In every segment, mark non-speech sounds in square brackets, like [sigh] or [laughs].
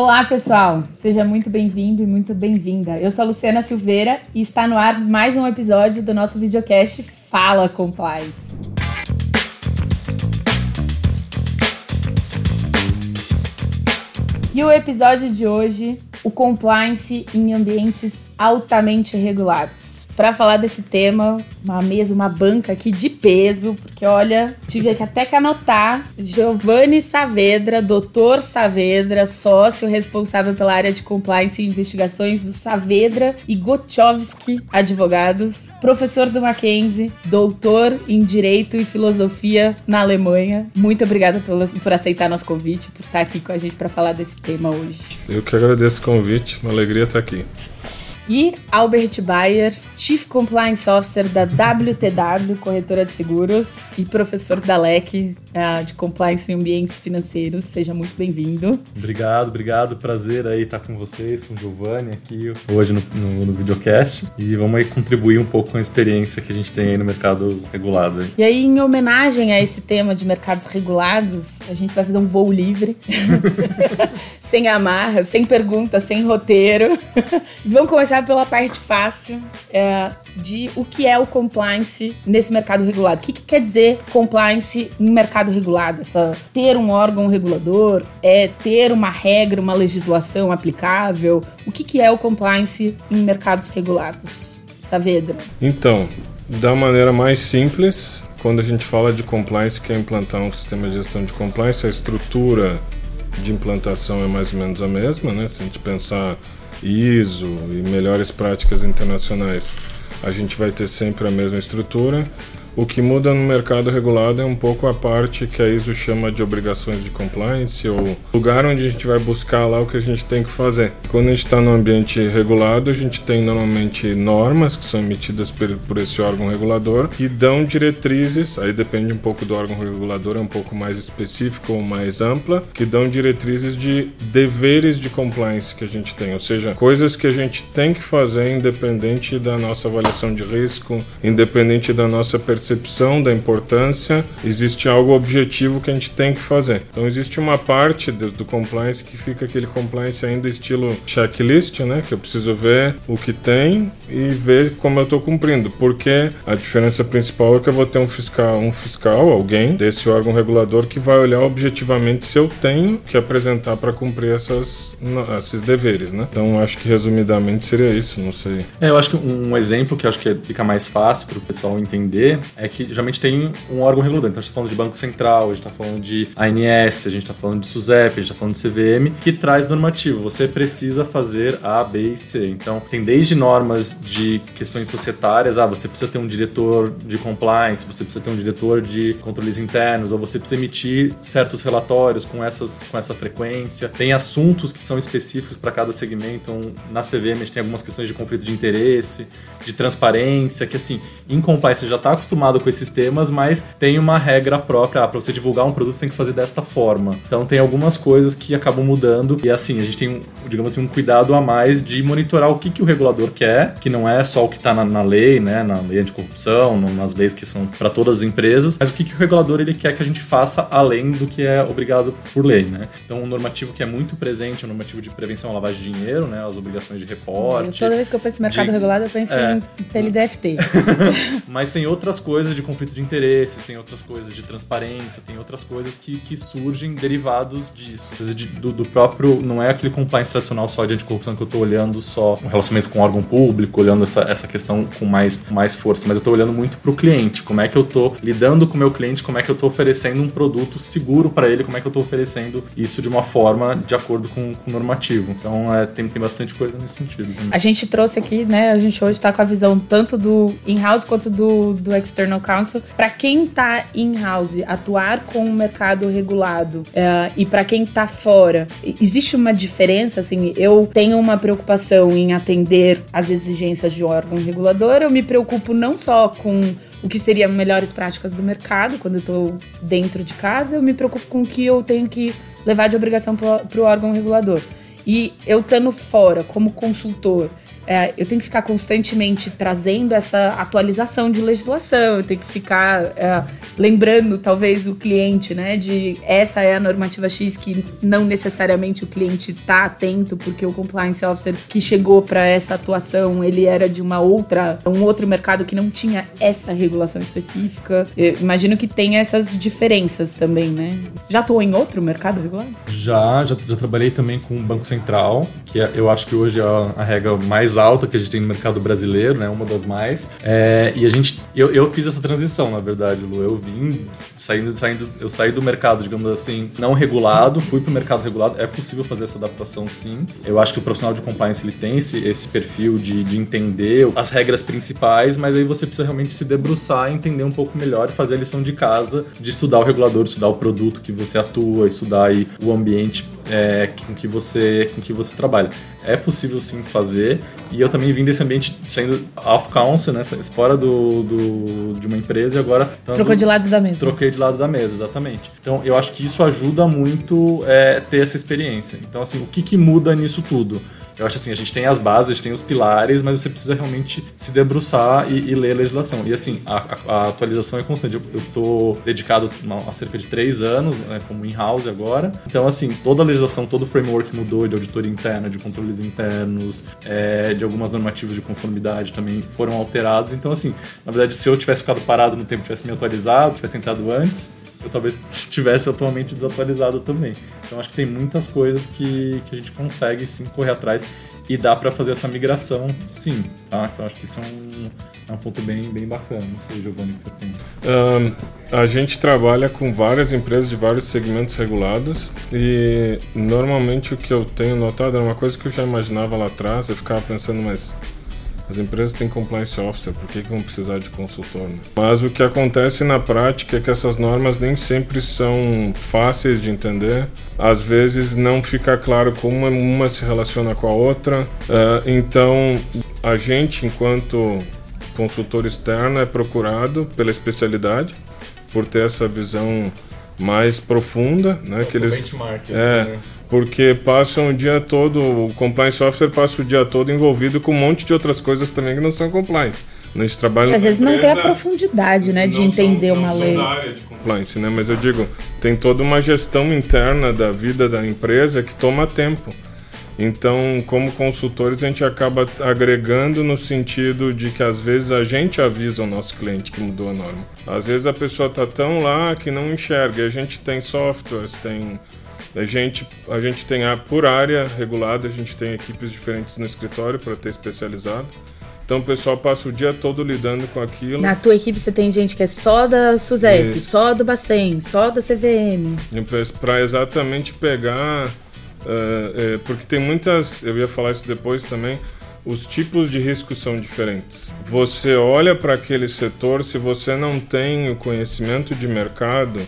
Olá, pessoal! Seja muito bem-vindo e muito bem-vinda. Eu sou a Luciana Silveira e está no ar mais um episódio do nosso videocast Fala Compliance. E o episódio de hoje, o compliance em ambientes altamente regulados para falar desse tema, uma mesa, uma banca aqui de peso, porque olha, tive que até que anotar Giovanni Saavedra, doutor Saavedra, sócio responsável pela área de compliance e investigações do Saavedra e Gotchowski Advogados, professor do Mackenzie, doutor em Direito e Filosofia na Alemanha. Muito obrigada por, por aceitar nosso convite, por estar aqui com a gente para falar desse tema hoje. Eu que agradeço o convite, uma alegria estar aqui e Albert Bayer, Chief Compliance Officer da WTW, corretora de seguros, e professor da LEC uh, de Compliance em Ambientes Financeiros. Seja muito bem-vindo. Obrigado, obrigado. Prazer aí estar com vocês, com o Giovanni aqui hoje no, no, no, videocast. E vamos aí contribuir um pouco com a experiência que a gente tem aí no mercado regulado. E aí, em homenagem a esse tema de mercados regulados, a gente vai fazer um voo livre, [laughs] [laughs] sem amarra, sem pergunta, sem roteiro. [laughs] vamos começar começar pela parte fácil é, de o que é o compliance nesse mercado regulado. O que, que quer dizer compliance em mercado regulado? Essa, ter um órgão regulador, é ter uma regra, uma legislação aplicável. O que, que é o compliance em mercados regulados? Saavedra. Então, da maneira mais simples, quando a gente fala de compliance, que é implantar um sistema de gestão de compliance, a estrutura de implantação é mais ou menos a mesma, né? Se a gente pensar ISO e melhores práticas internacionais, a gente vai ter sempre a mesma estrutura o que muda no mercado regulado é um pouco a parte que a ISO chama de obrigações de compliance, ou lugar onde a gente vai buscar lá o que a gente tem que fazer. Quando a gente está no ambiente regulado, a gente tem normalmente normas que são emitidas por esse órgão regulador que dão diretrizes, aí depende um pouco do órgão regulador, é um pouco mais específico ou mais ampla, que dão diretrizes de deveres de compliance que a gente tem, ou seja, coisas que a gente tem que fazer independente da nossa avaliação de risco, independente da nossa percepção percepção da importância, existe algo objetivo que a gente tem que fazer. Então existe uma parte do, do compliance que fica aquele compliance ainda estilo checklist, né? Que eu preciso ver o que tem e ver como eu estou cumprindo. Porque a diferença principal é que eu vou ter um fiscal, um fiscal, alguém desse órgão regulador que vai olhar objetivamente se eu tenho que apresentar para cumprir essas, esses deveres, né? Então acho que resumidamente seria isso, não sei. É, eu acho que um exemplo que acho que fica mais fácil para o pessoal entender é que geralmente tem um órgão regulador. Então a gente está falando de Banco Central, a gente está falando de ANS, a gente está falando de SUSEP, a gente está falando de CVM, que traz normativo. Você precisa fazer A, B e C. Então tem desde normas de questões societárias, ah, você precisa ter um diretor de compliance, você precisa ter um diretor de controles internos, ou você precisa emitir certos relatórios com, essas, com essa frequência. Tem assuntos que são específicos para cada segmento. Então, na CVM a gente tem algumas questões de conflito de interesse, de transparência, que assim, em compliance você já está acostumado com esses temas, mas tem uma regra própria. Ah, para você divulgar um produto, você tem que fazer desta forma. Então tem algumas coisas que acabam mudando e assim, a gente tem, digamos assim, um cuidado a mais de monitorar o que, que o regulador quer, que não é só o que está na, na, lei, né, na lei anticorrupção, nas leis que são para todas as empresas, mas o que, que o regulador ele quer que a gente faça além do que é obrigado por lei, né? Então um normativo que é muito presente, um normativo de prevenção à lavagem de dinheiro, né, as obrigações de reporte. Toda vez que eu penso em mercado de... regulado, eu penso é... em PLDFT. [laughs] mas tem outras coisas de conflito de interesses, tem outras coisas de transparência, tem outras coisas que, que surgem derivados disso. Do, do próprio, não é aquele compliance tradicional só de anticorrupção que eu estou olhando só o relacionamento com o órgão público, olhando essa, essa questão com mais, mais força, mas eu estou olhando muito para o cliente, como é que eu estou lidando com o meu cliente, como é que eu estou oferecendo um produto seguro para ele, como é que eu estou oferecendo isso de uma forma de acordo com, com o normativo. Então é, tem, tem bastante coisa nesse sentido. A gente trouxe aqui, né, a gente hoje está com a visão tanto do in-house quanto do, do external Counsel, para quem está in-house, atuar com o mercado regulado uh, e para quem está fora, existe uma diferença? Assim, eu tenho uma preocupação em atender as exigências de um órgão regulador, eu me preocupo não só com o que seriam melhores práticas do mercado quando eu estou dentro de casa, eu me preocupo com o que eu tenho que levar de obrigação para o órgão regulador. E eu estando fora como consultor, é, eu tenho que ficar constantemente trazendo essa atualização de legislação, eu tenho que ficar é, lembrando, talvez, o cliente, né, de essa é a normativa X que não necessariamente o cliente está atento, porque o compliance officer que chegou para essa atuação, ele era de uma outra, um outro mercado que não tinha essa regulação específica. Eu imagino que tem essas diferenças também, né? Já atuou em outro mercado regulado? Já, já, já trabalhei também com o Banco Central, que é, eu acho que hoje é a regra mais alta que a gente tem no mercado brasileiro, né? Uma das mais. É, e a gente, eu, eu fiz essa transição, na verdade, Lu. Eu vim saindo, saindo, eu saí do mercado, digamos assim, não regulado, fui para o mercado regulado. É possível fazer essa adaptação, sim. Eu acho que o profissional de compliance ele tem esse, esse perfil de, de entender as regras principais, mas aí você precisa realmente se debruçar, entender um pouco melhor fazer a lição de casa, de estudar o regulador, estudar o produto que você atua, estudar o ambiente é, com que você com que você trabalha. É possível sim fazer e eu também vim desse ambiente saindo off council, né, fora do, do de uma empresa e agora trocou de lado da mesa. Troquei de lado da mesa, exatamente. Então eu acho que isso ajuda muito é, ter essa experiência. Então assim, o que, que muda nisso tudo? Eu acho assim, a gente tem as bases, tem os pilares, mas você precisa realmente se debruçar e, e ler a legislação. E assim, a, a, a atualização é constante. Eu estou dedicado há cerca de três anos, né, como in-house agora. Então, assim, toda a legislação, todo o framework mudou de auditoria interna, de controles internos, é, de algumas normativas de conformidade também foram alterados. Então, assim, na verdade, se eu tivesse ficado parado no tempo, tivesse me atualizado, tivesse entrado antes, eu talvez [laughs] estivesse atualmente desatualizado também. Então acho que tem muitas coisas que, que a gente consegue sim correr atrás e dá para fazer essa migração sim, tá? Então acho que isso é um, é um ponto bem, bem bacana. Não sei, Giovanni, que você tem. Um, a gente trabalha com várias empresas de vários segmentos regulados e normalmente o que eu tenho notado é uma coisa que eu já imaginava lá atrás, eu ficava pensando, mas as empresas têm compliance officer, por que, que vão precisar de consultor? Né? Mas o que acontece na prática é que essas normas nem sempre são fáceis de entender. Às vezes não fica claro como uma se relaciona com a outra. Uh, então, a gente, enquanto consultor externo, é procurado pela especialidade, por ter essa visão mais profunda, né? que eles, benchmark, assim, é, né? porque passam o dia todo, o compliance officer passa o dia todo envolvido com um monte de outras coisas também que não são compliance. A gente trabalha Às vezes não tem a profundidade, né, de entender são, uma lei. São da área de compliance, né? Mas eu digo, tem toda uma gestão interna da vida da empresa que toma tempo. Então, como consultores, a gente acaba agregando no sentido de que às vezes a gente avisa o nosso cliente que mudou a norma. Às vezes a pessoa está tão lá que não enxerga. E a gente tem softwares, tem a gente, a gente tem a, por área regulada, a gente tem equipes diferentes no escritório para ter especializado. Então o pessoal passa o dia todo lidando com aquilo. Na tua equipe você tem gente que é só da SUSEP, Isso. só do Bacen, só da CVM. Para exatamente pegar. Uh, é, porque tem muitas. Eu ia falar isso depois também. Os tipos de risco são diferentes. Você olha para aquele setor, se você não tem o conhecimento de mercado,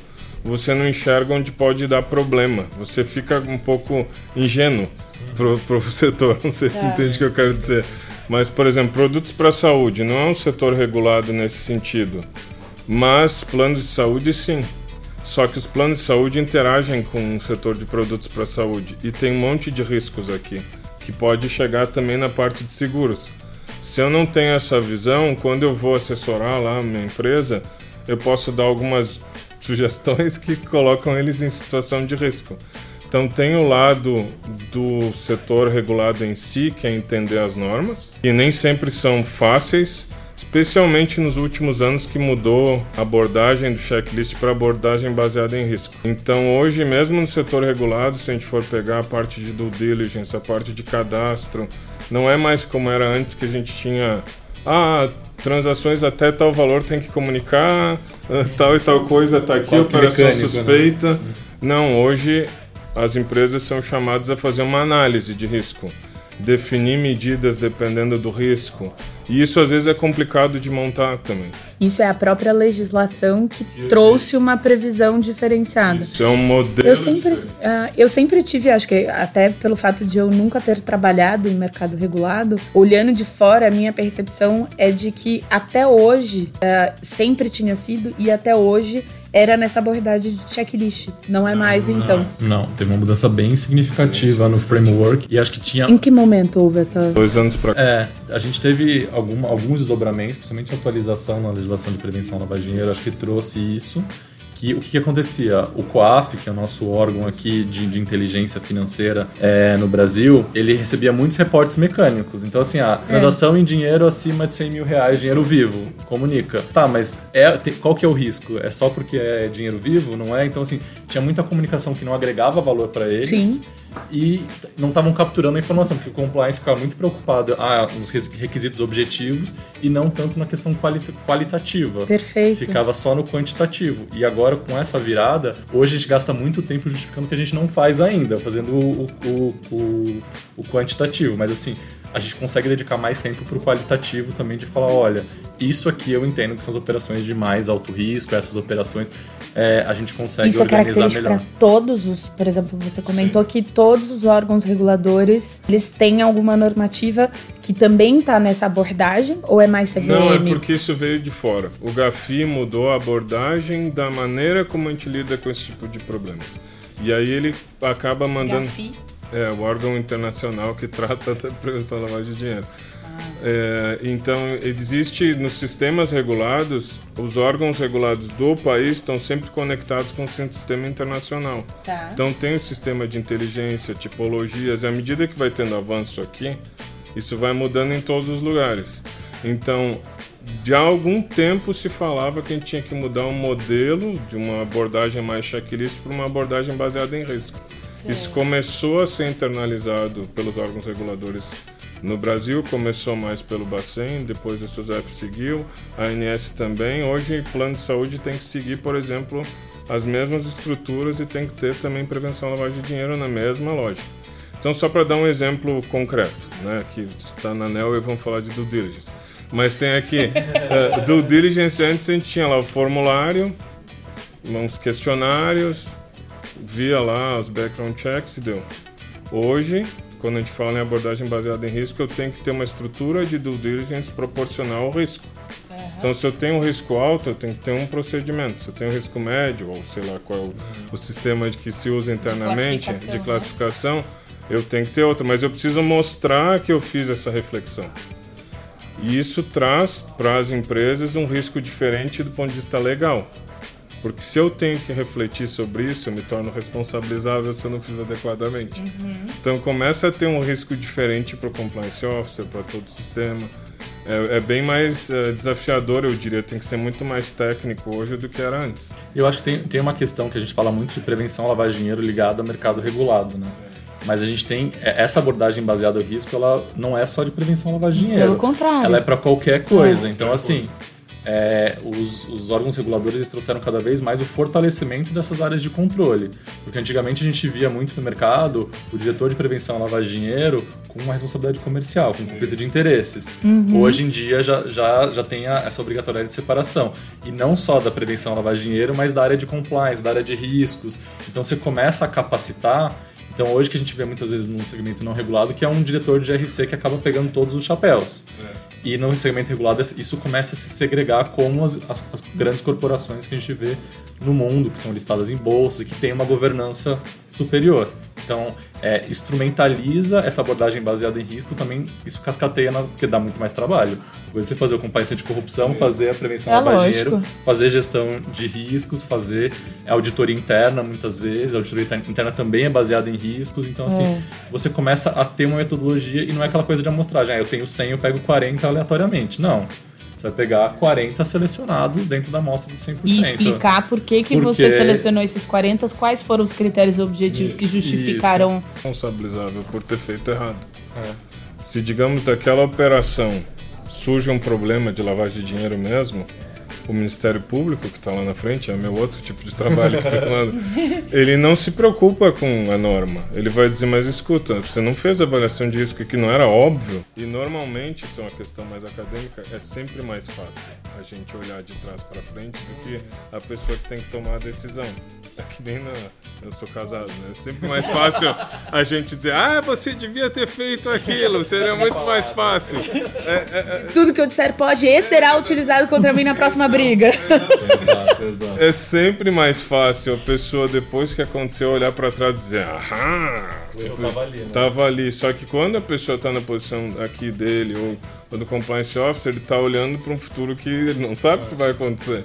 você não enxerga onde pode dar problema. Você fica um pouco ingênuo pro, pro [laughs] setor. Não sei se é, entende o que eu quero dizer. Mas, por exemplo, produtos para saúde não é um setor regulado nesse sentido. Mas planos de saúde, sim. Só que os planos de saúde interagem com o setor de produtos para a saúde. E tem um monte de riscos aqui, que pode chegar também na parte de seguros. Se eu não tenho essa visão, quando eu vou assessorar lá a minha empresa, eu posso dar algumas [laughs] sugestões que colocam eles em situação de risco. Então tem o lado do setor regulado em si, que é entender as normas, que nem sempre são fáceis, especialmente nos últimos anos que mudou a abordagem do checklist para abordagem baseada em risco. Então hoje, mesmo no setor regulado, se a gente for pegar a parte de due diligence, a parte de cadastro, não é mais como era antes que a gente tinha ah, transações até tal valor tem que comunicar, [laughs] ah, tal e tal coisa está aqui, Quase operação né? suspeita. Né? Não, hoje as empresas são chamadas a fazer uma análise de risco, definir medidas dependendo do risco, e isso às vezes é complicado de montar também. Isso é a própria legislação que, que trouxe uma previsão diferenciada. Isso é um modelo. Eu sempre, uh, eu sempre tive, acho que até pelo fato de eu nunca ter trabalhado em mercado regulado, olhando de fora, a minha percepção é de que até hoje, uh, sempre tinha sido e até hoje era nessa abordagem de checklist. Não é mais, então. Não, teve uma mudança bem significativa no framework e acho que tinha. Em que momento houve essa. Dois anos pra cá. É, a gente teve algum, alguns desdobramentos, principalmente a atualização na legislação de prevenção à lavagem de dinheiro, acho que trouxe isso. Que, o que, que acontecia? O COAF, que é o nosso órgão aqui de, de inteligência financeira é, no Brasil, ele recebia muitos reportes mecânicos. Então, assim, a transação em dinheiro acima de 100 mil reais, dinheiro vivo, comunica. Tá, mas é, tem- qual que é o risco? É só porque é dinheiro vivo? Não é? Então, assim, tinha muita comunicação que não agregava valor para eles. Sim. E não estavam capturando a informação, porque o compliance ficava muito preocupado ah, nos requisitos objetivos e não tanto na questão qualita- qualitativa. Perfeito. Ficava só no quantitativo. E agora, com essa virada, hoje a gente gasta muito tempo justificando que a gente não faz ainda, fazendo o, o, o, o quantitativo. Mas assim, a gente consegue dedicar mais tempo para o qualitativo também, de falar: olha, isso aqui eu entendo que são as operações de mais alto risco, essas operações é, a gente consegue Isso é organizar característico melhor. para todos os, por exemplo, você comentou que todos os órgãos reguladores, eles têm alguma normativa que também está nessa abordagem ou é mais CVM? Não, é porque isso veio de fora. O GAFI mudou a abordagem da maneira como a gente lida com esse tipo de problemas. E aí ele acaba mandando. Gafi? É, o órgão internacional que [laughs] trata da prevenção da lavagem de dinheiro. É, então, existe nos sistemas regulados, os órgãos regulados do país estão sempre conectados com o sistema internacional. Tá. Então, tem o sistema de inteligência, tipologias, e à medida que vai tendo avanço aqui, isso vai mudando em todos os lugares. Então, de algum tempo se falava que a gente tinha que mudar um modelo de uma abordagem mais checklist para uma abordagem baseada em risco. Isso começou a ser internalizado pelos órgãos reguladores no Brasil, começou mais pelo Bacen, depois a SUSEP seguiu, a ANS também. Hoje, plano de saúde tem que seguir, por exemplo, as mesmas estruturas e tem que ter também prevenção à lavagem de dinheiro na mesma lógica. Então, só para dar um exemplo concreto, né, que está na ANEL e vamos falar de due diligence. Mas tem aqui, uh, [laughs] due diligence, antes a gente tinha lá o formulário, uns questionários, via lá os background checks e deu. Hoje, quando a gente fala em abordagem baseada em risco, eu tenho que ter uma estrutura de due diligence proporcional ao risco. Então, se eu tenho um risco alto, eu tenho que ter um procedimento. Se eu tenho um risco médio, ou sei lá qual é o, o sistema de que se usa internamente, classificação, de né? classificação, eu tenho que ter outra. Mas eu preciso mostrar que eu fiz essa reflexão. E isso traz para as empresas um risco diferente do ponto de vista legal. Porque se eu tenho que refletir sobre isso, eu me torno responsabilizável se eu não fiz adequadamente. Então começa a ter um risco diferente para o compliance officer, para todo o sistema. É, é bem mais eh, desafiador, eu diria. Tem que ser muito mais técnico hoje do que era antes. Eu acho que tem, tem uma questão que a gente fala muito de prevenção lavagem de dinheiro ligada ao mercado regulado, né? Mas a gente tem é, essa abordagem baseada no risco, ela não é só de prevenção lavagem de dinheiro. Pelo contrário. Ela é para qualquer coisa. É. Então, Qualquer assim, é, os, os órgãos reguladores trouxeram cada vez mais o fortalecimento dessas áreas de controle. Porque antigamente a gente via muito no mercado o diretor de prevenção de dinheiro com uma responsabilidade comercial, com conflito de interesses. Hoje em dia já, já, já tem a- essa obrigatoriedade de separação. E não só da prevenção à lavagem de dinheiro, mas da área de compliance, da área de riscos. Então você começa a capacitar. Então hoje que a gente vê muitas vezes num segmento não regulado, que é um diretor de GRC que acaba pegando todos os chapéus. E no segmento regulado isso começa a se segregar como as, as- as grandes corporações que a gente vê no mundo, que são listadas em bolsa, e que tem uma governança superior. Então, é, instrumentaliza essa abordagem baseada em risco, também isso cascateia, na, porque dá muito mais trabalho. Você fazer o compliance de corrupção, fazer a prevenção É ao lavagem de lógico. dinheiro, fazer gestão de riscos, fazer auditoria interna muitas vezes. A auditoria interna também é baseada em riscos. Então, assim, É. você começa a ter uma metodologia e não é aquela coisa de amostragem. Ah, eu tenho 100, eu pego 40 aleatoriamente. Não. Você vai pegar 40 selecionados dentro da amostra de 100%. E explicar por que, que Porque- você selecionou esses 40, quais foram os critérios objetivos que justificaram. Responsabilizável por ter feito errado. É. Se, digamos, daquela operação surge um problema de lavagem de dinheiro mesmo, o Ministério Público, que está lá na frente, é meu outro tipo de trabalho, que falando, ele não se preocupa com a norma. Ele vai dizer, mas escuta, você não fez avaliação de risco que não era óbvio. E normalmente, isso é uma questão mais acadêmica, é sempre mais fácil a gente olhar de trás para frente do que a pessoa que tem que tomar a decisão. É que nem na. Eu sou casado, né? É sempre mais fácil a gente dizer, ah, você devia ter feito aquilo, seria muito mais fácil. Tudo que eu disser pode e será utilizado contra mim na próxima briga. Briga. Exato, exato. É sempre mais fácil a pessoa, depois que aconteceu, olhar pra trás e dizer, aham, Eu tava ali, né? tava ali. Só que quando a pessoa tá na posição aqui dele, ou, ou do compliance officer, ele tá olhando para um futuro que ele não sabe se vai acontecer.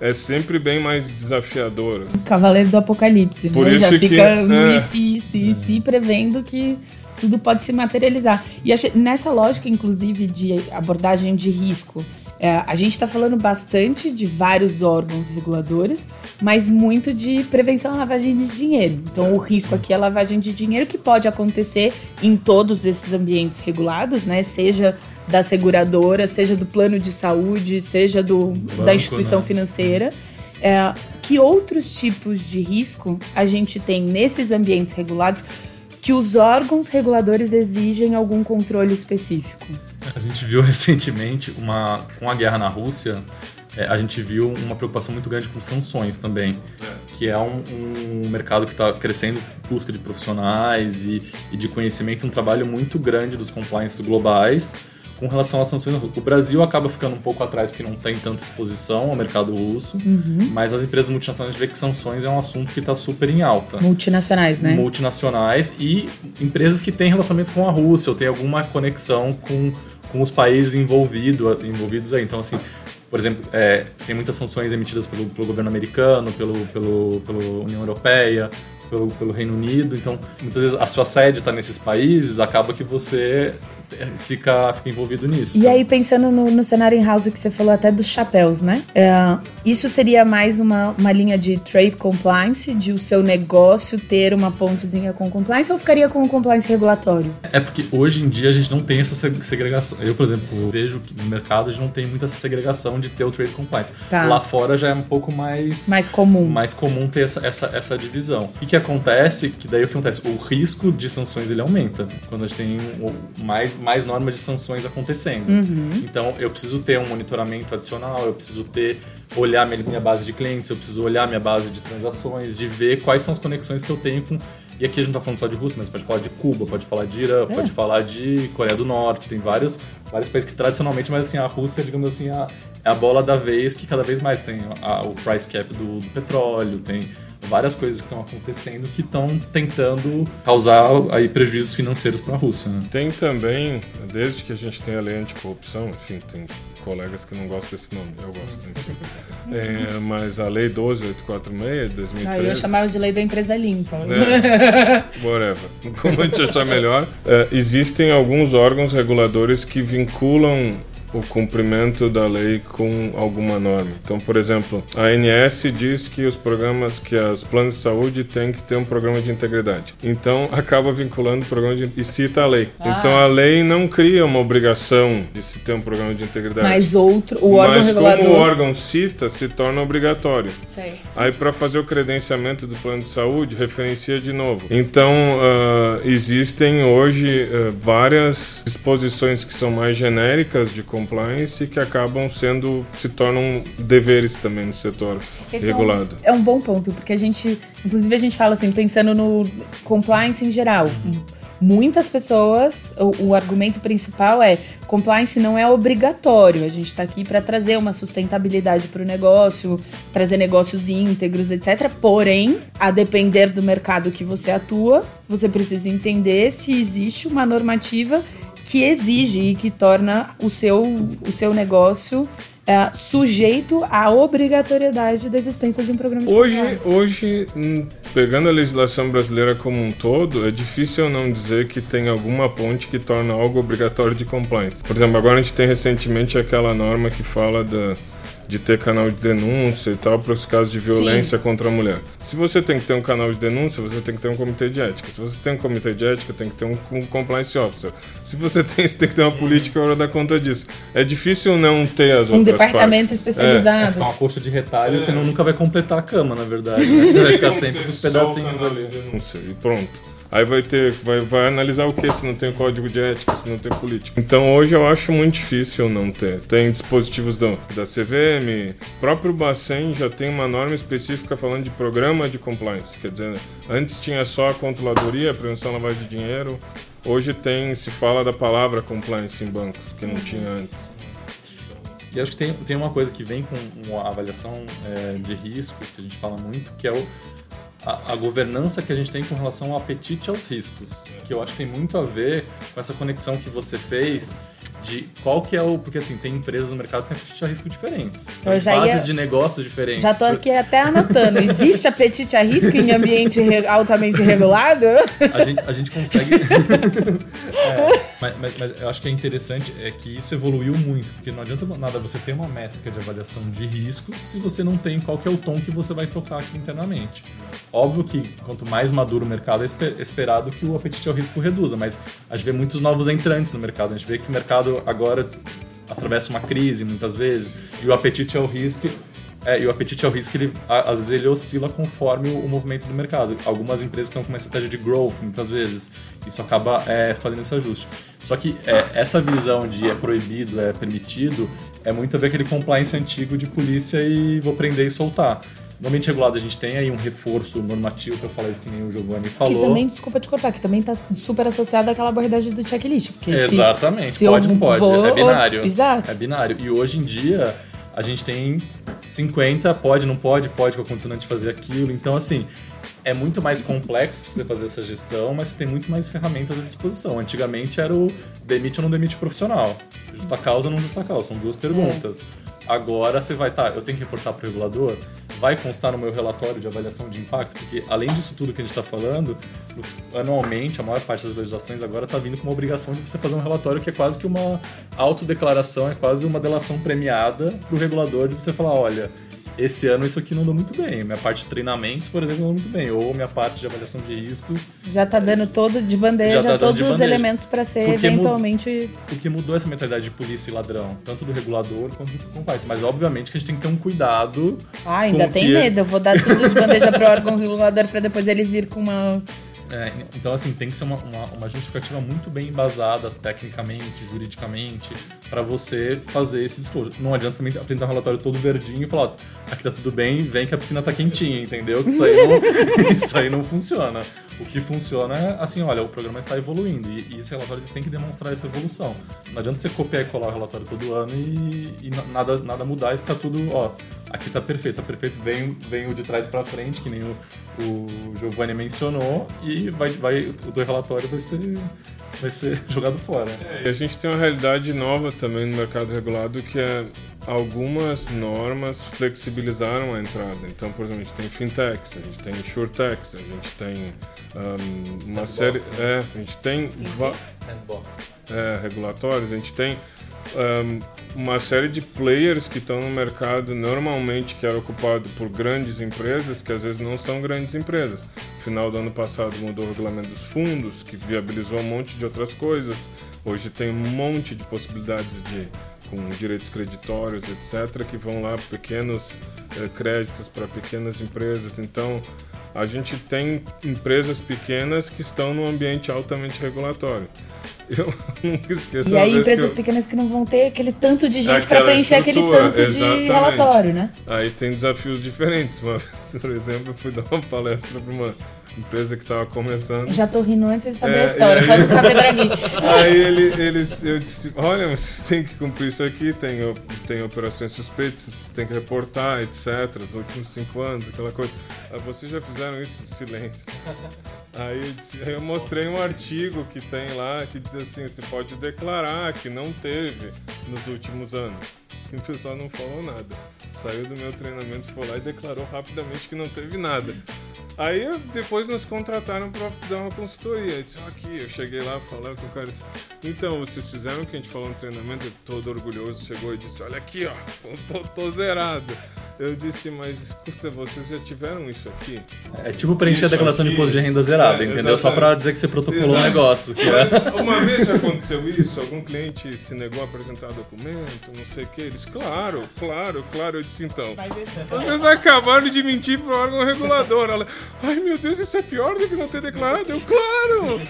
É sempre bem mais desafiador. assim. Cavaleiro do Apocalipse, Por né? isso Já que- fica no é. se, se, se prevendo que tudo pode se materializar. E achei- nessa lógica, inclusive, de abordagem de risco, é, a gente está falando bastante de vários órgãos reguladores, mas muito de prevenção à lavagem de dinheiro. Então, o risco aqui é a lavagem de dinheiro que pode acontecer em todos esses ambientes regulados, né? Seja da seguradora, seja do plano de saúde, seja do, da Banco, instituição né? financeira. É, que outros tipos de risco a gente tem nesses ambientes regulados que os órgãos reguladores exigem algum controle específico? A gente viu [laughs] recentemente uma com a guerra na Rússia, é, a gente viu uma preocupação muito grande com sanções também, que é um, um mercado que está crescendo em busca de profissionais e, e de conhecimento, um trabalho muito grande dos compliances globais com relação às sanções. na Rússia. O Brasil acaba ficando um pouco atrás porque não tem tanta exposição ao mercado russo, mas as empresas multinacionais vê que sanções é um assunto que está super em alta Multinacionais, né? multinacionais e empresas que têm relacionamento com a Rússia ou têm alguma conexão com, com os países envolvido, envolvidos aí. Então, assim, por exemplo, é, tem muitas sanções emitidas pelo, pelo governo americano, pelo, pelo, pela União Europeia, pelo, pelo Reino Unido. Então, muitas vezes a sua sede está nesses países, acaba que você fica, fica envolvido nisso. E aí, pensando no, no cenário in-house que você falou até dos chapéus, né? É, isso seria mais uma, uma linha de trade compliance, de o seu negócio ter uma pontozinha com compliance, ou ficaria com o compliance regulatório? É porque hoje em dia a gente não tem essa seg- segregação. Eu, por exemplo, vejo que no mercado a gente não tem muita segregação de ter o trade compliance. Tá. Lá fora já é um pouco mais Mais comum. mais comum ter essa, essa, essa divisão. O que, acontece? Que daí o que acontece? O risco de sanções ele aumenta quando a gente tem um- mais, mais normas de sanções acontecendo. Então eu preciso ter um monitoramento adicional, eu preciso ter olhar minha, minha base de clientes, eu preciso olhar minha base de transações, de ver quais são as conexões que eu tenho com. E aqui a gente não tá falando só de Rússia, mas pode falar de Cuba, pode falar de Irã, pode falar de Coreia do Norte, tem vários, vários países que tradicionalmente, mas assim, a Rússia, digamos assim, a- é a bola da vez que cada vez mais tem a- o price cap do, do petróleo, tem várias coisas que estão acontecendo que estão tentando causar aí prejuízos financeiros para a Rússia. Né? Tem também, desde que a gente tem a lei anticorrupção, enfim, tem colegas que não gostam desse nome, eu gosto, enfim. [laughs] É, mas a lei 12846 de 2013... Ah, eu chamava de lei da empresa limpa. É, whatever. Como a gente achar melhor. É, existem alguns órgãos reguladores que vinculam o cumprimento da lei com alguma norma. Então, por exemplo, a ANS diz que os programas, que as planos de saúde têm que ter um programa de integridade. Então, acaba vinculando o programa de, e cita a lei. Ah. Então, a lei não cria uma obrigação de se ter um programa de integridade. Mas outro, o órgão Mas regulador. como o órgão cita, se torna obrigatório. Certo. Aí, para fazer o credenciamento do plano de saúde, referencia de novo. Então, ah, existem hoje ah, várias disposições que são mais genéricas de compliance que acabam sendo, se tornam deveres também no setor Esse regulado. É um, é um bom ponto, porque a gente, inclusive a gente fala assim, pensando no compliance em geral. Muitas pessoas, o, o argumento principal é compliance não é obrigatório. A gente está aqui para trazer uma sustentabilidade para o negócio, trazer negócios íntegros, etc. Porém, a depender do mercado que você atua, você precisa entender se existe uma normativa que exige e que torna o seu, o seu negócio é, sujeito à obrigatoriedade da existência de um programa de Hoje, hoje, hum, pegando a legislação brasileira como um todo, é difícil não dizer que tem alguma ponte que torna algo obrigatório de compliance. Por exemplo, agora a gente tem recentemente aquela norma que fala da, de ter canal de denúncia e tal para os casos de violência contra a mulher. Se você tem que ter um canal de denúncia, você tem que ter um comitê de ética. Se você tem um comitê de ética, tem que ter um, um compliance officer. Se você [laughs] tem, você tem que ter uma política para dar conta disso. É difícil não ter as Um outras departamento partes. É especializado. ficar uma coxa de retalho, senão nunca vai completar a cama, na verdade. né? Você vai ficar sempre com os pedacinhos ali. de denúncia E pronto. Aí vai ter, vai, vai analisar o que se não tem código de ética, se não tem política. Então hoje eu acho muito difícil não ter. Tem dispositivos do, da CVM, próprio Bacen já tem uma norma específica falando de programa de compliance. Quer dizer, antes tinha só a controladoria, a prevenção da lavagem de dinheiro. Hoje tem, se fala da palavra compliance em bancos, que não tinha antes. E acho que tem, tem uma coisa que vem com a avaliação é, de riscos, que a gente fala muito, que é o, a, a, governança que a gente tem com relação ao apetite aos riscos, que eu acho que tem muito a ver com essa conexão que você fez de qual que é o. Porque assim, tem empresas no mercado que têm apetite a risco diferentes. Tem fases ia... de negócios diferentes. Já tô aqui até anotando. Existe apetite a risco em ambiente re... altamente regulado? A gente, a gente consegue. [laughs] é, mas, mas, mas, eu acho que é interessante é que isso evoluiu muito, porque não adianta nada você ter uma métrica de avaliação de riscos se você não tem qual que é o tom que você vai tocar aqui internamente. Óbvio que quanto mais maduro o mercado, é esperado que o apetite ao risco reduza, mas a gente vê muitos novos entrantes no mercado. A gente vê que o mercado agora atravessa uma crise muitas vezes e o apetite ao risco é, e o apetite ao risco, ele, às vezes, ele oscila conforme o, movimento do mercado. Algumas empresas estão com uma estratégia de growth, muitas vezes. Isso acaba é, fazendo esse ajuste. Só que é, essa visão de é proibido, é permitido, é muito a ver aquele compliance antigo de polícia e vou prender e soltar. No ambiente regulado a gente tem aí um reforço normativo, para falar isso que nem o Giovanni falou. Que também, desculpa te cortar, que também está super associado àquela abordagem do checklist. Exatamente, se, se pode não pode, vou, é binário. Exato. É binário. E hoje em dia a gente tem 50, pode, não pode, pode com a condicionante fazer aquilo. Então, assim, é muito mais complexo você fazer essa gestão, mas você tem muito mais ferramentas à disposição. Antigamente era o demite ou não demite profissional. Justa causa ou não justa causa, são duas perguntas. É. Agora você vai, tá, eu tenho que reportar para o regulador, vai constar no meu relatório de avaliação de impacto, porque além disso tudo que a gente está falando, anualmente, a maior parte das legislações agora está vindo com uma obrigação de você fazer um relatório que é quase que uma autodeclaração, é quase uma delação premiada para o regulador de você falar, olha, esse ano isso aqui não deu muito bem. Minha parte de treinamentos, por exemplo, não deu muito bem. Ou minha parte de avaliação de riscos. Já tá dando todo de bandeja, tá todos de os bandeja. elementos para ser porque eventualmente. porque mudou essa mentalidade de polícia e ladrão, tanto do regulador quanto do compliance. Mas obviamente que a gente tem que ter um cuidado. Ah, ainda tem que... medo. Eu vou dar tudo de bandeja pro órgão [laughs] regulador para depois ele vir com uma é, então, assim, tem que ser uma, uma, uma, justificativa muito bem embasada tecnicamente, juridicamente, para você fazer esse discurso. Não adianta também apresentar um relatório todo verdinho e falar, ó, aqui tá tudo bem, vem que a piscina tá quentinha, entendeu? Que isso aí não, [laughs] isso aí não funciona. O que funciona é assim, olha, o programa está evoluindo e, e esses relatórios têm que demonstrar essa evolução. Não adianta você copiar e colar o relatório todo ano e, e nada, nada mudar e ficar tudo, ó, aqui tá perfeito, tá perfeito, vem, vem o de trás para frente, que nem o, o Giovanni mencionou, e vai, vai, o teu relatório vai ser vai ser [laughs] jogado fora. É, e a gente tem uma realidade nova também no mercado regulado que é algumas normas flexibilizaram a entrada. Então, por exemplo, a gente tem fintechs, a gente tem insurtechs, a gente tem um, uma Sandbox, série. Né? É, a gente tem. Sandbox. É, regulatórios, a gente tem um, uma série de players que estão no mercado normalmente que era ocupado por grandes empresas, que às vezes não são grandes empresas. Final do ano passado mudou o regulamento dos fundos, que viabilizou um monte de outras coisas. Hoje tem um monte de possibilidades de com direitos creditórios, etc., que vão lá pequenos eh, créditos para pequenas empresas. Então, a gente tem empresas pequenas que estão num ambiente altamente regulatório. [laughs] Eu nunca esqueço. E aí empresas eu... pequenas que não vão ter aquele tanto de gente para preencher aquele tanto exatamente. de relatório, né? Aí tem desafios diferentes. Uma [laughs] vez, por exemplo, eu fui dar uma palestra para uma empresa que estava começando. Já tô rindo antes de saber é, a história, aí, só de saber pra rir. [laughs] Aí ele, eles, eu disse, olha, vocês têm que cumprir isso aqui, tem, tem operações suspeitas, vocês têm que reportar, etc. Os últimos cinco anos, aquela coisa. Aí, vocês já fizeram isso? Silêncio. [laughs] Aí eu, disse, aí eu mostrei um artigo que tem lá que diz assim, você pode declarar que não teve nos últimos anos. E o pessoal não falou nada. Saiu do meu treinamento, foi lá e declarou rapidamente que não teve nada. Aí depois nos contrataram para dar uma consultoria. Eu disse, aqui, eu cheguei lá falando com o cara disse, então, vocês fizeram o que a gente falou no treinamento, todo orgulhoso, chegou e disse, olha aqui, ó, tô, tô zerado. Eu disse, mas escuta, vocês já tiveram isso aqui? É tipo preencher isso a declaração aqui. de imposto de renda zerada, é, entendeu? Exatamente. Só para dizer que você protocolou um negócio. É... Uma vez já aconteceu isso, algum cliente se negou a apresentar documento, não sei o que, eles, claro, claro, claro, eu disse então. Vocês acabaram de mentir pro órgão regulador. Ela, ai meu Deus, isso é pior do que não ter declarado? Eu, claro!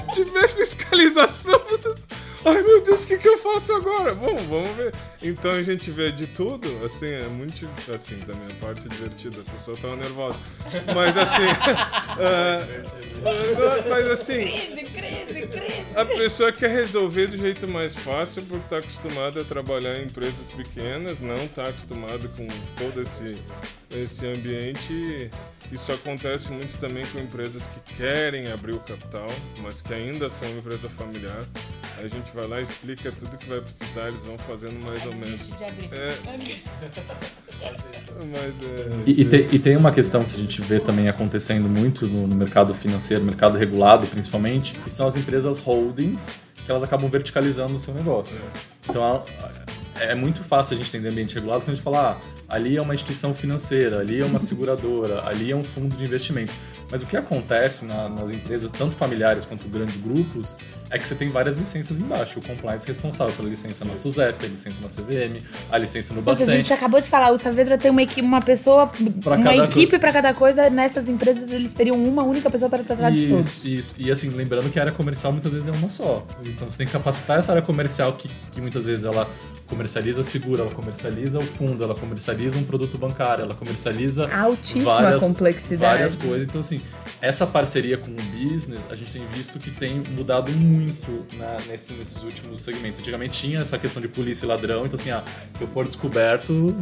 Se tiver fiscalização, vocês Ai meu Deus, o que, que eu faço agora? Bom, vamos ver. Então a gente vê de tudo, assim, é muito, assim, da minha parte divertida, a pessoa tava nervosa. Mas assim. [laughs] uh, mas assim. Crise, crise, crise. a pessoa quer resolver do jeito mais fácil porque está acostumada a trabalhar em empresas pequenas, não está acostumado com todo esse, esse ambiente. Isso acontece muito também com empresas que querem abrir o capital, mas que ainda são uma empresa familiar. Aí a gente vai lá, explica tudo que vai precisar, eles vão fazendo mais ou menos. De abrir. É. Mas é. E, e, tem, e, tem, uma questão que a gente vê também acontecendo muito no, no mercado financeiro, mercado regulado principalmente, que são as empresas holdings, que elas acabam verticalizando o seu negócio. É. Então é muito fácil a gente entender ambiente regulado quando a gente fala, ah, ali é uma instituição financeira, ali é uma [laughs] seguradora, ali é um fundo de investimentos. Mas o que acontece na, nas empresas, tanto familiares quanto grandes grupos, é que você tem várias licenças embaixo. O compliance é responsável pela licença na SUSEP, a licença na CVM, a licença no Bacen. a gente acabou de falar, o Saavedra tem uma, equipe, uma pessoa, pra uma equipe para cada coisa. Nessas empresas eles teriam uma única pessoa para tratar isso, de todos. Isso, e assim, lembrando que a área comercial muitas vezes é uma só. Então você tem que capacitar essa área comercial que, que muitas vezes ela comercializa seguro, ela comercializa o fundo, ela comercializa um produto bancário, ela comercializa altíssima várias, complexidade. Várias coisas. Então, assim, essa parceria com o business, a gente tem visto que tem mudado muito na, nesse, nesses últimos segmentos. Antigamente tinha essa questão de polícia e ladrão, então assim, ah, se eu for descoberto,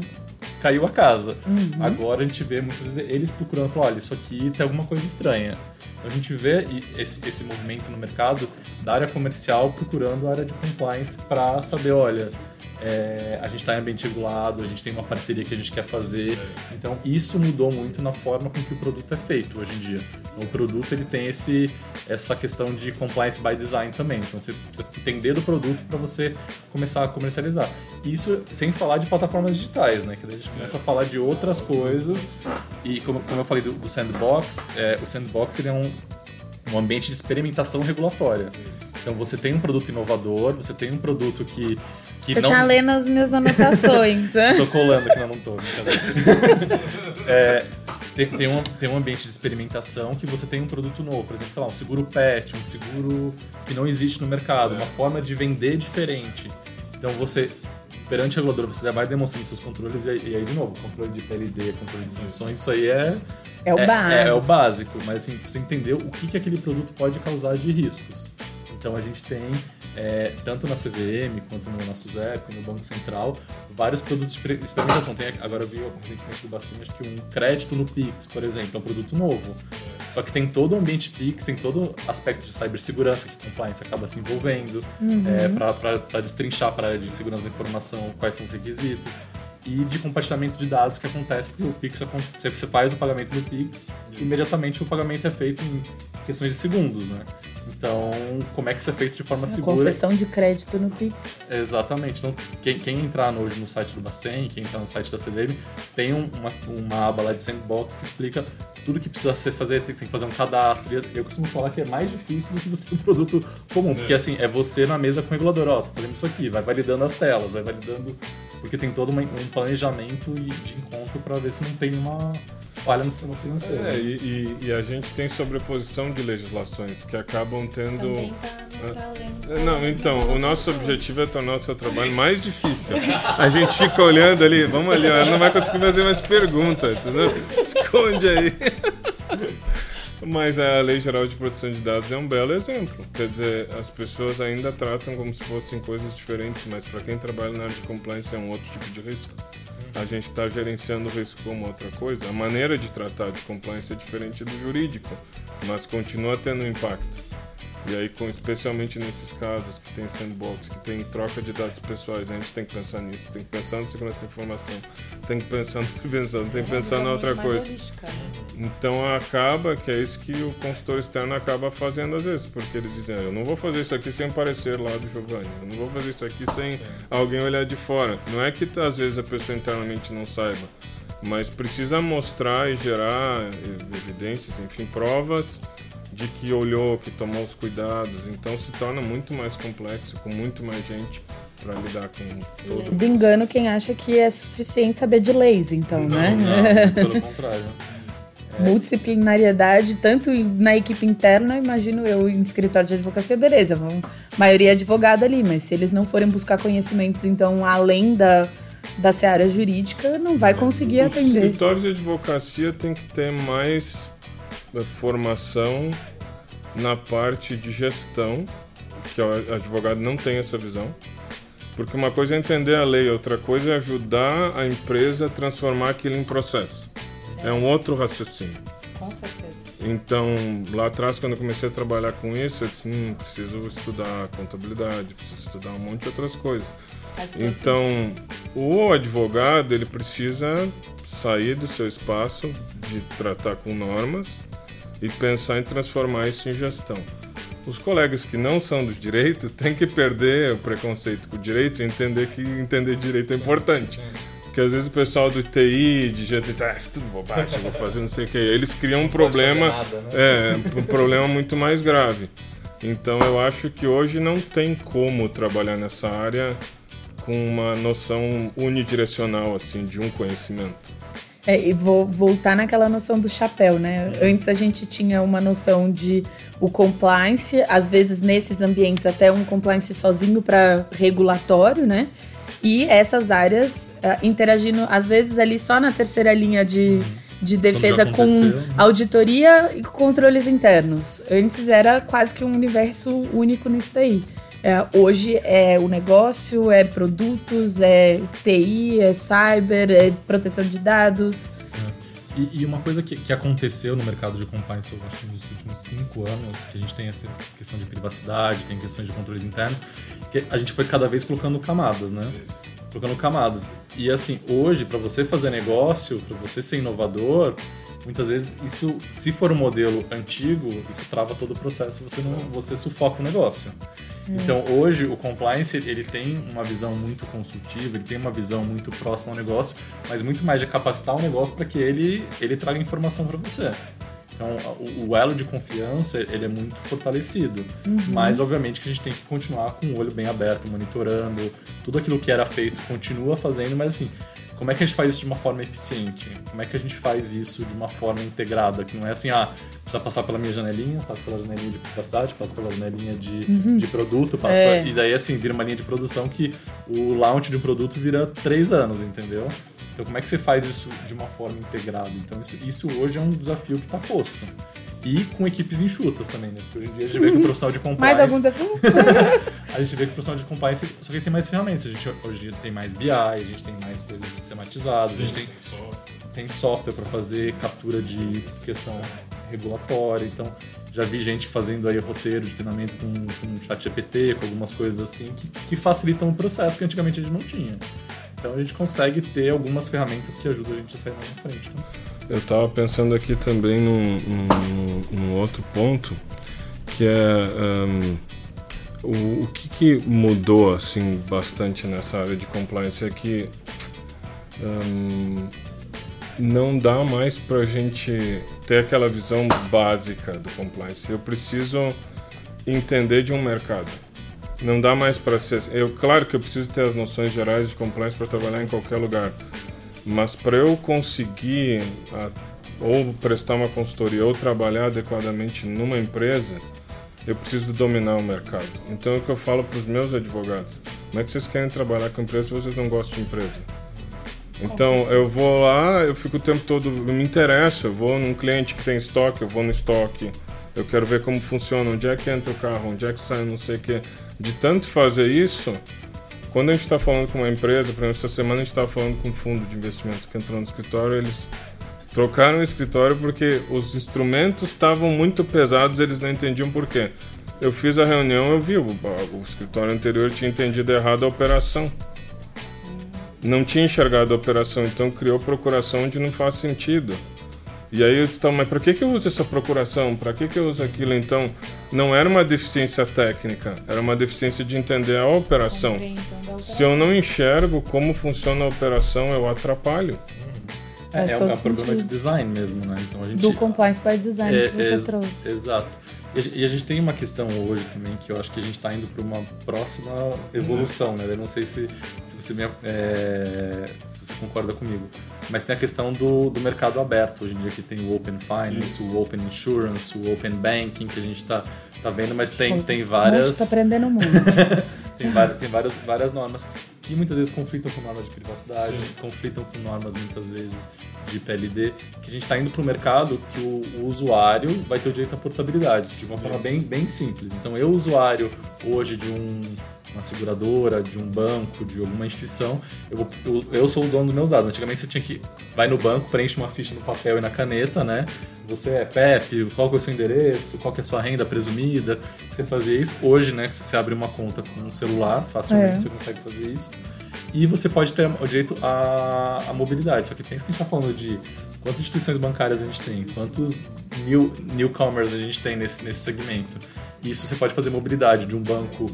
caiu a casa. Uhum. Agora a gente vê muitas vezes eles procurando, falar, olha, isso aqui tem alguma coisa estranha. Então a gente vê esse, esse movimento no mercado da área comercial procurando a área de compliance para saber, olha, é, a gente está em ambiente regulado, a gente tem uma parceria que a gente quer fazer. Então isso mudou muito na forma com que o produto é feito hoje em dia. O produto ele tem esse, essa questão de compliance by design também. Então você precisa entender do produto para você começar a comercializar. Isso sem falar de plataformas digitais, né? Que daí a gente começa a falar de outras coisas. E como, como eu falei do, do sandbox, é, o sandbox ele é um, um ambiente de experimentação regulatória. Então você tem um produto inovador, você tem um produto que que Você não... tá lendo as minhas anotações. [laughs] tô colando aqui, não, não tô. [laughs] é, tem, tem, um, tem um ambiente de experimentação que você tem um produto novo, por exemplo, sei lá, um seguro pet, um seguro que não existe no mercado, uma forma de vender diferente. Então você, perante o regulador, você vai demonstrando seus controles e, e aí, de novo, controle de PLD, controle de sanções, isso aí é... É o é, básico. É, é, o básico, mas assim, você entender o que, que aquele produto pode causar de riscos. Então a gente tem é, tanto na CVM quanto no, na SUSEP, no Banco Central, vários produtos de experimentação. Tem, agora eu vi recentemente do Bacin, acho que um crédito no Pix, por exemplo, é um produto novo. Só que tem todo o ambiente Pix, tem todo aspecto de cibersegurança que compliance acaba se envolvendo, uhum. é, para destrinchar para a área de segurança da informação quais são os requisitos e de compartilhamento de dados que acontece porque o Pix você faz o pagamento do Pix e imediatamente o pagamento é feito em questões de segundos, né? Então, como é que isso é feito de forma segura? Concessão de crédito no Pix. Exatamente. Então, quem, quem entrar hoje no site do Bacen, quem entrar no site da CVM, tem uma, uma aba lá de sandbox que explica tudo que precisa ser fazer, tem, que fazer um cadastro. E eu costumo falar que é mais difícil do que você ter um produto comum, é. porque assim, é você na mesa com o regulador, ó, tô fazendo isso aqui, vai validando as telas, vai validando, porque tem todo uma, um planejamento de encontro para ver se não tem uma falha no sistema financeiro. É, e, e, e, a gente tem sobreposição de legislações que acabam tendo. Também tá, não, tá lendo, é, não então, o nosso objetivo é tornar o seu trabalho mais difícil. A gente fica olhando ali, vamos ali, ela não vai conseguir fazer mais perguntas, entendeu? Esconde aí. Mas a Lei Geral de Proteção de Dados é um belo exemplo. Quer dizer, as pessoas ainda tratam como se fossem coisas diferentes, mas para quem trabalha na área de compliance é um outro tipo de risco a gente está gerenciando o risco como outra coisa. A maneira de tratar de compliance é diferente do jurídico, mas continua tendo impacto. E aí, com, especialmente nesses casos que tem sandbox, que tem troca de dados pessoais, a gente tem que pensar nisso, tem que pensar na segurança da informação, tem que pensar [laughs] no prevenção, tem que pensar na outra coisa. Né? Então acaba que é isso que o consultor externo acaba fazendo às vezes, porque eles dizem, ah, eu não vou fazer isso aqui sem o parecer lá do Giovanni, eu não vou fazer isso aqui sem Sim. alguém olhar de fora. Não é que às vezes a pessoa internamente não saiba, mas precisa mostrar e gerar evidências, enfim, provas de que olhou, que tomou os cuidados. Então se torna muito mais complexo, com muito mais gente para lidar com todo Do engano quem acha que é suficiente saber de leis, então, não, né? Não, [laughs] pelo contrário. É. Multidisciplinariedade, tanto na equipe interna, imagino eu, em escritório de advocacia, beleza, vão, maioria é advogada ali, mas se eles não forem buscar conhecimentos, então, além da, da seara jurídica, não vai conseguir Os atender. escritórios de advocacia tem que ter mais formação na parte de gestão, que o advogado não tem essa visão. Porque uma coisa é entender a lei, outra coisa é ajudar a empresa a transformar aquilo em processo. É um outro raciocínio. Com certeza. Então, lá atrás, quando eu comecei a trabalhar com isso, eu disse: hum, preciso estudar contabilidade, preciso estudar um monte de outras coisas. Então, o advogado ele precisa sair do seu espaço de tratar com normas e pensar em transformar isso em gestão. Os colegas que não são do direito [laughs] têm que perder o preconceito com o direito e entender que entender direito é importante. Porque às vezes o pessoal do TI, de jeito ah, tudo bobagem, vou fazer não sei o que. Eles criam um problema, nada, né? é, um problema muito mais grave. Então eu acho que hoje não tem como trabalhar nessa área com uma noção unidirecional assim de um conhecimento. É, e vou voltar naquela noção do chapéu, né? Antes a gente tinha uma noção de o compliance, às vezes nesses ambientes até um compliance sozinho para regulatório, né? E essas áreas uh, interagindo, às vezes, ali só na terceira linha de, de defesa com né? auditoria e controles internos. Antes era quase que um universo único nisso daí. É, hoje é o negócio, é produtos, é TI, é cyber, é proteção de dados. É. E, e, uma coisa que, que, aconteceu no mercado de compliance, eu acho que nos últimos cinco anos, que a gente tem essa questão de privacidade, tem questões de controles internos, que a gente foi cada vez colocando camadas, né? Colocando camadas. E assim, hoje, para você fazer negócio, para você ser inovador, muitas vezes isso, se for um modelo antigo, isso trava todo o processo, você não, você sufoca o negócio. Hum. Então, hoje o compliance, ele tem uma visão muito consultiva, ele tem uma visão muito próxima ao negócio, mas muito mais de capacitar o negócio para que ele ele traga informação para você. Então, o, o, elo de confiança, ele é muito fortalecido. Uhum. Mas, obviamente, que a gente tem que continuar com o olho bem aberto, monitorando. Tudo aquilo que era feito continua fazendo, mas assim, como é que a gente faz isso de uma forma eficiente? Como é que a gente faz isso de uma forma integrada? Que não é assim, ah, precisa passar pela minha janelinha, passa pela janelinha de privacidade, passa pela janelinha de, uhum. de produto, passa é. e daí assim, vira uma linha de produção que o launch de um produto vira três anos, entendeu? Então como é que você faz isso de uma forma integrada? Então isso, isso hoje é um desafio que está posto. E com equipes enxutas também, né? Porque hoje em dia a gente vê que o profissional de compliance. Mais algum desafio? [laughs] a gente vê que o profissional de compliance. Só que tem mais ferramentas. A gente hoje tem mais BI, a gente tem mais coisas sistematizadas, Sim, a gente tem, tem software para fazer captura de questão regulatória. Então, já vi gente fazendo aí roteiro de treinamento com, com chat GPT, com algumas coisas assim, que, que facilitam o processo que antigamente a gente não tinha. Então a gente consegue ter algumas ferramentas que ajudam a gente a sair lá na frente. Né? Eu estava pensando aqui também num, num, num, outro ponto, que é um, o, o que, que, mudou assim bastante nessa área de compliance é que um, não dá mais para a gente ter aquela visão básica do compliance. Eu preciso entender de um mercado. Não dá mais para ser. Eu, claro que eu preciso ter as noções gerais de compliance para trabalhar em qualquer lugar mas para eu conseguir a, ou prestar uma consultoria ou trabalhar adequadamente numa empresa, eu preciso dominar o mercado. Então é o que eu falo para os meus advogados: como é que vocês querem trabalhar com empresa se vocês não gostam de empresa? Então eu vou lá, eu fico o tempo todo, eu me interesso, eu vou num cliente que tem estoque, eu vou no estoque, eu quero ver como funciona, onde é que entra o carro, onde é que sai, não sei o que. De tanto fazer isso, quando a gente está falando com uma empresa, por exemplo, essa semana a gente estava falando com um fundo de investimentos que entrou no escritório, eles trocaram o escritório porque os instrumentos estavam muito pesados, eles não entendiam por quê. Eu fiz a reunião, eu vi, o, o escritório anterior tinha entendido errado a operação. Não tinha enxergado a operação, então criou procuração onde não faz sentido. E aí eles estão, mas para que, que eu uso essa procuração? Para que, que eu uso aquilo? Então, não era uma deficiência técnica, era uma deficiência de entender a operação. Se eu não enxergo como funciona a operação, eu atrapalho. É, é um, é um problema de design mesmo, né? Então a gente, Do compliance by design é, que você é, trouxe. Exato. E a gente tem uma questão hoje também que eu acho que a gente está indo para uma próxima evolução, né? Eu não sei se, se, você, me, é, se você concorda comigo, mas tem a questão do, do mercado aberto hoje em dia que tem o Open Finance, Isso. o Open Insurance, o Open Banking que a gente está tá vendo, mas tem, tem várias. Está aprendendo muito. [laughs] tem, várias, tem várias, várias normas que muitas vezes conflitam com normas de privacidade, Sim. conflitam com normas muitas vezes de PLD, que a gente está indo para o mercado que o, o, usuário vai ter o direito à portabilidade, de uma forma bem, bem simples. Então, eu, usuário hoje de um uma seguradora, de um banco, de alguma instituição, eu, eu, eu, sou o dono dos meus dados. Antigamente você tinha que vai no banco, preenche uma ficha no papel e na caneta, né? Você é PEP, qual é o seu endereço, qual é a sua renda presumida, você fazia isso. Hoje, né, que você abre uma conta com um celular, facilmente é. você consegue fazer isso. E você pode ter o direito à, à mobilidade. Só que pensa que a gente está falando de quantas instituições bancárias a gente tem, quantos new, newcomers a gente tem nesse, nesse segmento. Isso você pode fazer mobilidade de um banco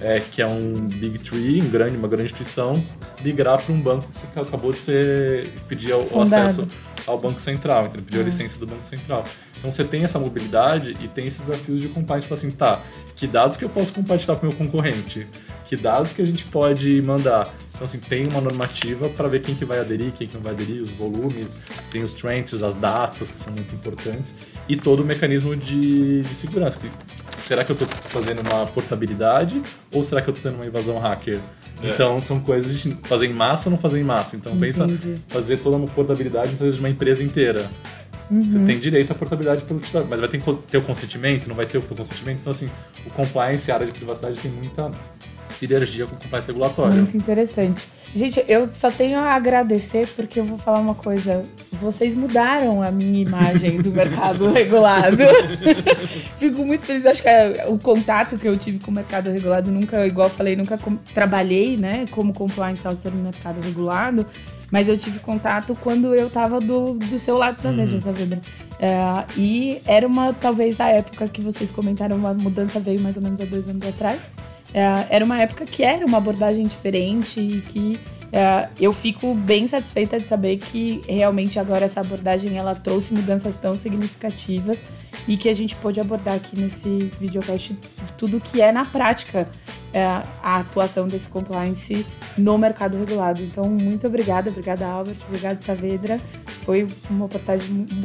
é, que é um Big Tree, um grande, uma grande instituição, migrar para um banco que acabou de ser pedir o, o acesso ao Banco Central, então pediu a hum. licença do Banco Central. Então você tem essa mobilidade e tem esses desafios de compliance, tipo assim, tá, que dados que eu posso compartilhar com o meu concorrente? Que dados que a gente pode mandar? Então, assim, tem uma normativa para ver quem que vai aderir, quem que não vai aderir, os volumes, tem os trends, as datas, que são muito importantes, e todo o mecanismo de, de segurança. Será que eu estou fazendo uma portabilidade ou será que eu estou tendo uma invasão hacker? É. Então, são coisas de fazer em massa ou não fazer em massa. Então, Entendi. pensa fazer toda uma portabilidade de uma empresa inteira. Uhum. Você tem direito à portabilidade pelo titular, mas vai ter que ter o consentimento, não vai ter o consentimento. Então, assim, o compliance, a área de privacidade tem muita sinergia com o compliance regulatório. Muito interessante. Gente, eu só tenho a agradecer porque eu vou falar uma coisa. Vocês mudaram a minha imagem do mercado [laughs] regulado. [laughs] Fico muito feliz. Acho que é o contato que eu tive com o mercado regulado nunca, igual eu falei, nunca trabalhei, né, como compliance officer no mercado regulado. Mas eu tive contato quando eu tava do, do seu lado da mesa, uhum. sabe, É, e era uma, talvez, a época que vocês comentaram, a mudança veio mais ou menos há dois anos atrás. É, era uma época que era uma abordagem diferente e que é, eu fico bem satisfeita de saber que realmente agora essa abordagem ela trouxe mudanças tão significativas e que a gente pôde abordar aqui nesse videocast tudo que é na prática é, a atuação desse compliance no mercado regulado. Então, muito obrigada, obrigada Albert, obrigada Saavedra. Foi uma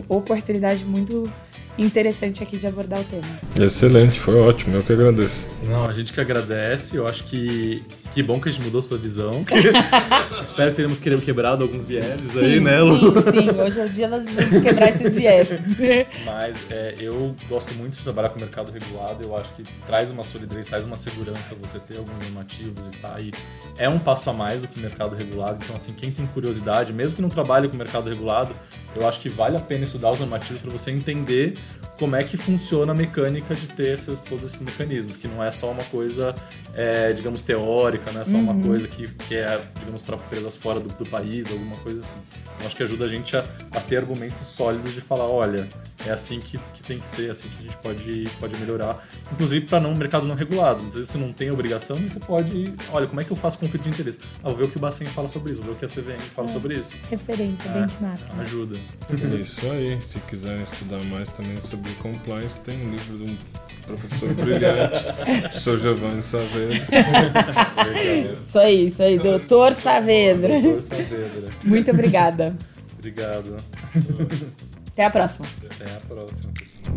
oportunidade muito interessante aqui de abordar o tema. Excelente, foi ótimo, eu que agradeço. Não, a gente que agradece, eu acho que que bom que a gente mudou sua visão. [laughs] Espero que tenhamos quebrado alguns vieses sim, aí, né, Lu? Sim, sim, hoje é o dia das vezes de quebrar esses vieses. [laughs] Mas é, eu gosto muito de trabalhar com o mercado regulado, eu acho que traz uma solidez, traz uma segurança você ter alguns normativos e tá aí. É um passo a mais do que o mercado regulado, então assim, quem tem curiosidade, mesmo que não trabalhe com o mercado regulado, eu acho que vale a pena estudar os normativos para você entender como é que funciona a mecânica de ter esses, todos esses mecanismos, que não é só uma coisa, é, digamos, teórica, não é só uhum. uma coisa que, que é, digamos, para empresas fora do, do, país, alguma coisa assim. Então, acho que ajuda a gente a, a ter argumentos sólidos de falar, olha, é assim que, que tem que ser, é assim que a gente pode, pode melhorar. Inclusive para não mercados não regulados. Às vezes você não tem obrigação, mas você pode, olha, como é que eu faço conflito de interesse? Ah, vou ver o que o Bacen fala sobre isso, vou ver o que a CVM fala é. sobre isso. Referência, é, benchmark. Ajuda. É isso aí. Se quiserem estudar mais também sobre compliance, tem um livro de um professor brilhante, [laughs] professor Giovanni Saavedra. isso aí, isso aí, doutor Saavedra. Doutor Saavedra. Muito obrigada. Obrigado. Até a próxima. Até a próxima, pessoal.